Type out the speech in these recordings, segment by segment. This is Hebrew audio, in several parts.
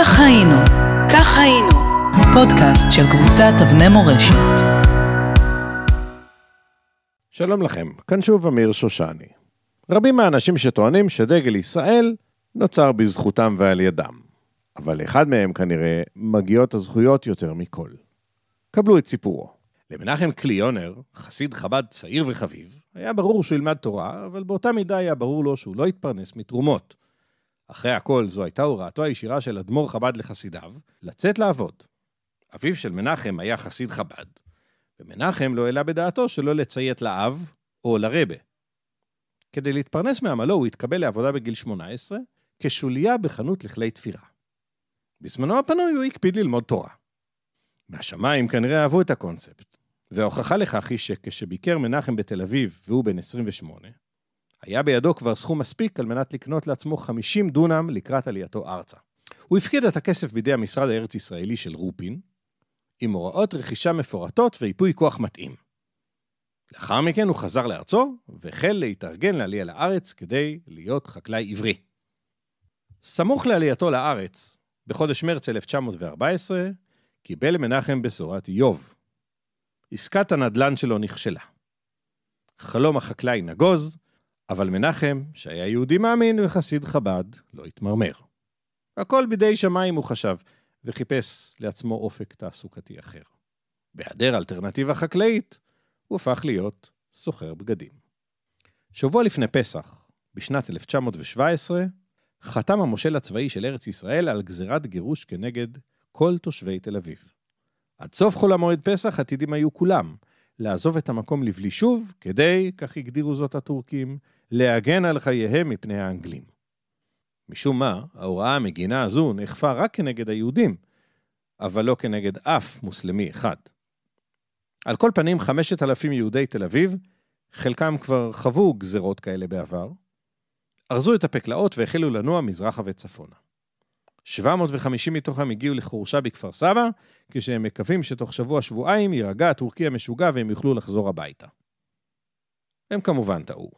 כך היינו, כך היינו, פודקאסט של קבוצת אבני מורשת. שלום לכם, כאן שוב אמיר שושני. רבים מהאנשים שטוענים שדגל ישראל נוצר בזכותם ועל ידם, אבל לאחד מהם כנראה מגיעות הזכויות יותר מכל. קבלו את סיפורו. למנחם קליונר, חסיד חב"ד צעיר וחביב, היה ברור שהוא ילמד תורה, אבל באותה מידה היה ברור לו שהוא לא יתפרנס מתרומות. אחרי הכל, זו הייתה הוראתו הישירה של אדמו"ר חב"ד לחסידיו, לצאת לעבוד. אביו של מנחם היה חסיד חב"ד, ומנחם לא העלה בדעתו שלא לציית לאב או לרבה. כדי להתפרנס מעמלו הוא התקבל לעבודה בגיל 18, כשוליה בחנות לכלי תפירה. בזמנו הפנוי הוא הקפיד ללמוד תורה. מהשמיים כנראה אהבו את הקונספט, וההוכחה לכך היא שכשביקר מנחם בתל אביב והוא בן 28, היה בידו כבר סכום מספיק על מנת לקנות לעצמו 50 דונם לקראת עלייתו ארצה. הוא הפקיד את הכסף בידי המשרד הארץ-ישראלי של רופין, עם הוראות רכישה מפורטות וייפוי כוח מתאים. לאחר מכן הוא חזר לארצו, והחל להתארגן לעלייה לארץ כדי להיות חקלאי עברי. סמוך לעלייתו לארץ, בחודש מרץ 1914, קיבל מנחם בשורת איוב. עסקת הנדל"ן שלו נכשלה. חלום החקלאי נגוז, אבל מנחם, שהיה יהודי מאמין וחסיד חב"ד, לא התמרמר. הכל בידי שמיים הוא חשב, וחיפש לעצמו אופק תעסוקתי אחר. בהיעדר אלטרנטיבה חקלאית, הוא הפך להיות סוחר בגדים. שבוע לפני פסח, בשנת 1917, חתם המושל הצבאי של ארץ ישראל על גזירת גירוש כנגד כל תושבי תל אביב. עד סוף חול המועד פסח עתידים היו כולם לעזוב את המקום לבלי שוב, כדי, כך הגדירו זאת הטורקים, להגן על חייהם מפני האנגלים. משום מה, ההוראה המגינה הזו נאכפה רק כנגד היהודים, אבל לא כנגד אף מוסלמי אחד. על כל פנים, חמשת אלפים יהודי תל אביב, חלקם כבר חוו גזרות כאלה בעבר, ארזו את הפקלאות והחלו לנוע מזרחה וצפונה. 750 מתוכם הגיעו לחורשה בכפר סבא, כשהם מקווים שתוך שבוע-שבועיים יירגע הטורקי המשוגע והם יוכלו לחזור הביתה. הם כמובן טעו.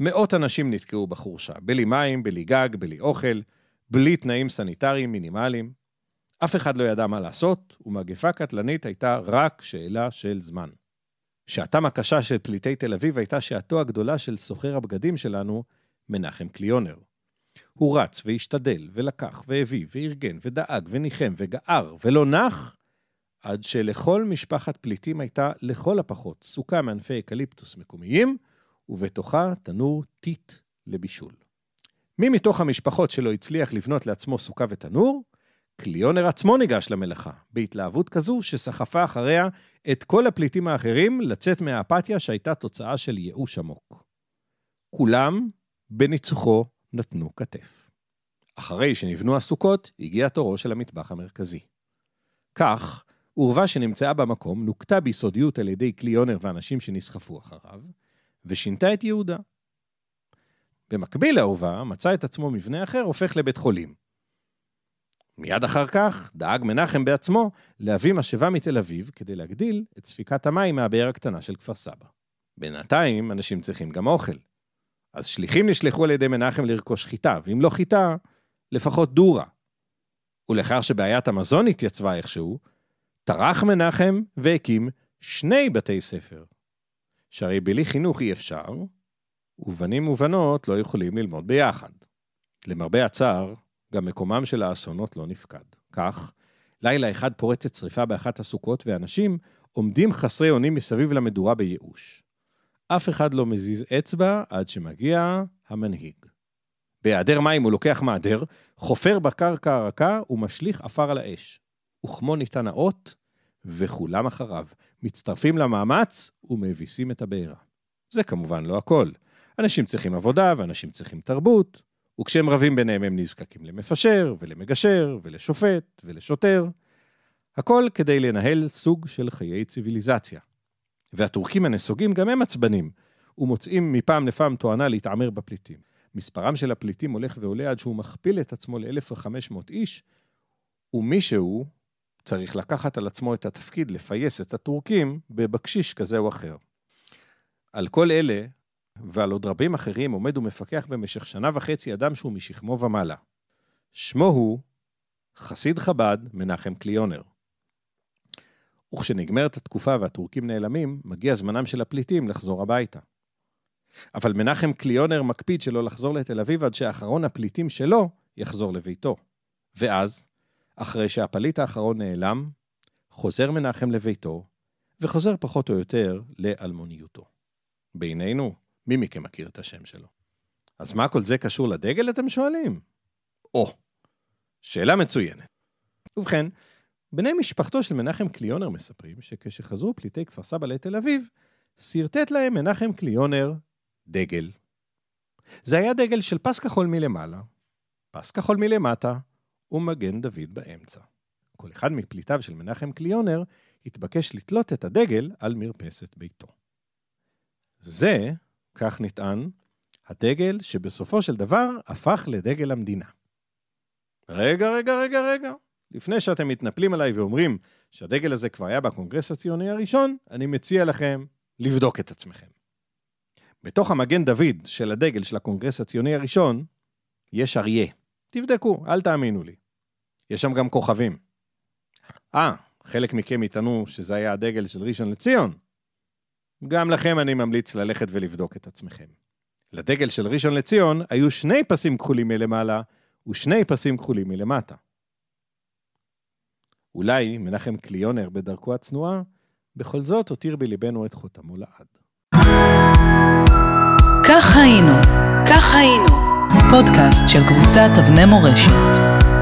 מאות אנשים נתקעו בחורשה, בלי מים, בלי גג, בלי אוכל, בלי תנאים סניטריים מינימליים. אף אחד לא ידע מה לעשות, ומגפה קטלנית הייתה רק שאלה של זמן. שעתם הקשה של פליטי תל אביב הייתה שעתו הגדולה של סוחר הבגדים שלנו, מנחם קליונר. הוא רץ והשתדל, ולקח, והביא, וארגן, ודאג, וניחם, וגער, ולא נח, עד שלכל משפחת פליטים הייתה לכל הפחות סוכה מענפי אקליפטוס מקומיים, ובתוכה תנור טיט לבישול. מי מתוך המשפחות שלו הצליח לבנות לעצמו סוכה ותנור? קליונר עצמו ניגש למלאכה, בהתלהבות כזו שסחפה אחריה את כל הפליטים האחרים לצאת מהאפתיה שהייתה תוצאה של ייאוש עמוק. כולם, בניצוחו, נתנו כתף. אחרי שנבנו הסוכות, הגיע תורו של המטבח המרכזי. כך, עורבה שנמצאה במקום נוקטה ביסודיות על ידי קליונר ואנשים שנסחפו אחריו, ושינתה את יהודה. במקביל לעורבה, מצא את עצמו מבנה אחר הופך לבית חולים. מיד אחר כך דאג מנחם בעצמו להביא משאבה מתל אביב כדי להגדיל את ספיקת המים מהבאר הקטנה של כפר סבא. בינתיים אנשים צריכים גם אוכל. אז שליחים נשלחו על ידי מנחם לרכוש חיטה, ואם לא חיטה, לפחות דורה. ולאחר שבעיית המזון התייצבה איכשהו, טרח מנחם והקים שני בתי ספר. שהרי בלי חינוך אי אפשר, ובנים ובנות לא יכולים ללמוד ביחד. למרבה הצער, גם מקומם של האסונות לא נפקד. כך, לילה אחד פורצת שריפה באחת הסוכות, ואנשים עומדים חסרי אונים מסביב למדורה בייאוש. אף אחד לא מזיז אצבע עד שמגיע המנהיג. בהיעדר מים הוא לוקח מעדר, חופר בקרקע הרכה ומשליך עפר על האש. וכמו ניתן האות, וכולם אחריו, מצטרפים למאמץ ומביסים את הבעירה. זה כמובן לא הכל. אנשים צריכים עבודה ואנשים צריכים תרבות, וכשהם רבים ביניהם הם נזקקים למפשר ולמגשר ולשופט ולשוטר. הכל כדי לנהל סוג של חיי ציוויליזציה. והטורקים הנסוגים גם הם עצבנים, ומוצאים מפעם לפעם תואנה להתעמר בפליטים. מספרם של הפליטים הולך ועולה עד שהוא מכפיל את עצמו ל-1,500 איש, ומישהו צריך לקחת על עצמו את התפקיד לפייס את הטורקים בבקשיש כזה או אחר. על כל אלה, ועל עוד רבים אחרים, עומד ומפקח במשך שנה וחצי אדם שהוא משכמו ומעלה. שמו הוא חסיד חב"ד מנחם קליונר. וכשנגמרת התקופה והטורקים נעלמים, מגיע זמנם של הפליטים לחזור הביתה. אבל מנחם קליונר מקפיד שלא לחזור לתל אביב עד שאחרון הפליטים שלו יחזור לביתו. ואז, אחרי שהפליט האחרון נעלם, חוזר מנחם לביתו, וחוזר פחות או יותר לאלמוניותו. בינינו, מי מכם מכיר את השם שלו? אז מה כל זה קשור לדגל, אתם שואלים? או, שאלה מצוינת. ובכן, בני משפחתו של מנחם קליונר מספרים שכשחזרו פליטי כפר סבא לתל אביב, שרטט להם מנחם קליונר דגל. זה היה דגל של פס כחול מלמעלה, פס כחול מלמטה ומגן דוד באמצע. כל אחד מפליטיו של מנחם קליונר התבקש לתלות את הדגל על מרפסת ביתו. זה, כך נטען, הדגל שבסופו של דבר הפך לדגל המדינה. רגע, רגע, רגע, רגע. לפני שאתם מתנפלים עליי ואומרים שהדגל הזה כבר היה בקונגרס הציוני הראשון, אני מציע לכם לבדוק את עצמכם. בתוך המגן דוד של הדגל של הקונגרס הציוני הראשון, יש אריה. תבדקו, אל תאמינו לי. יש שם גם כוכבים. אה, חלק מכם יטענו שזה היה הדגל של ראשון לציון. גם לכם אני ממליץ ללכת ולבדוק את עצמכם. לדגל של ראשון לציון היו שני פסים כחולים מלמעלה ושני פסים כחולים מלמטה. אולי מנחם קליונר בדרכו הצנועה, בכל זאת הותיר בליבנו את חותמו לעד. כך היינו, כך היינו, פודקאסט של קבוצת אבני מורשת.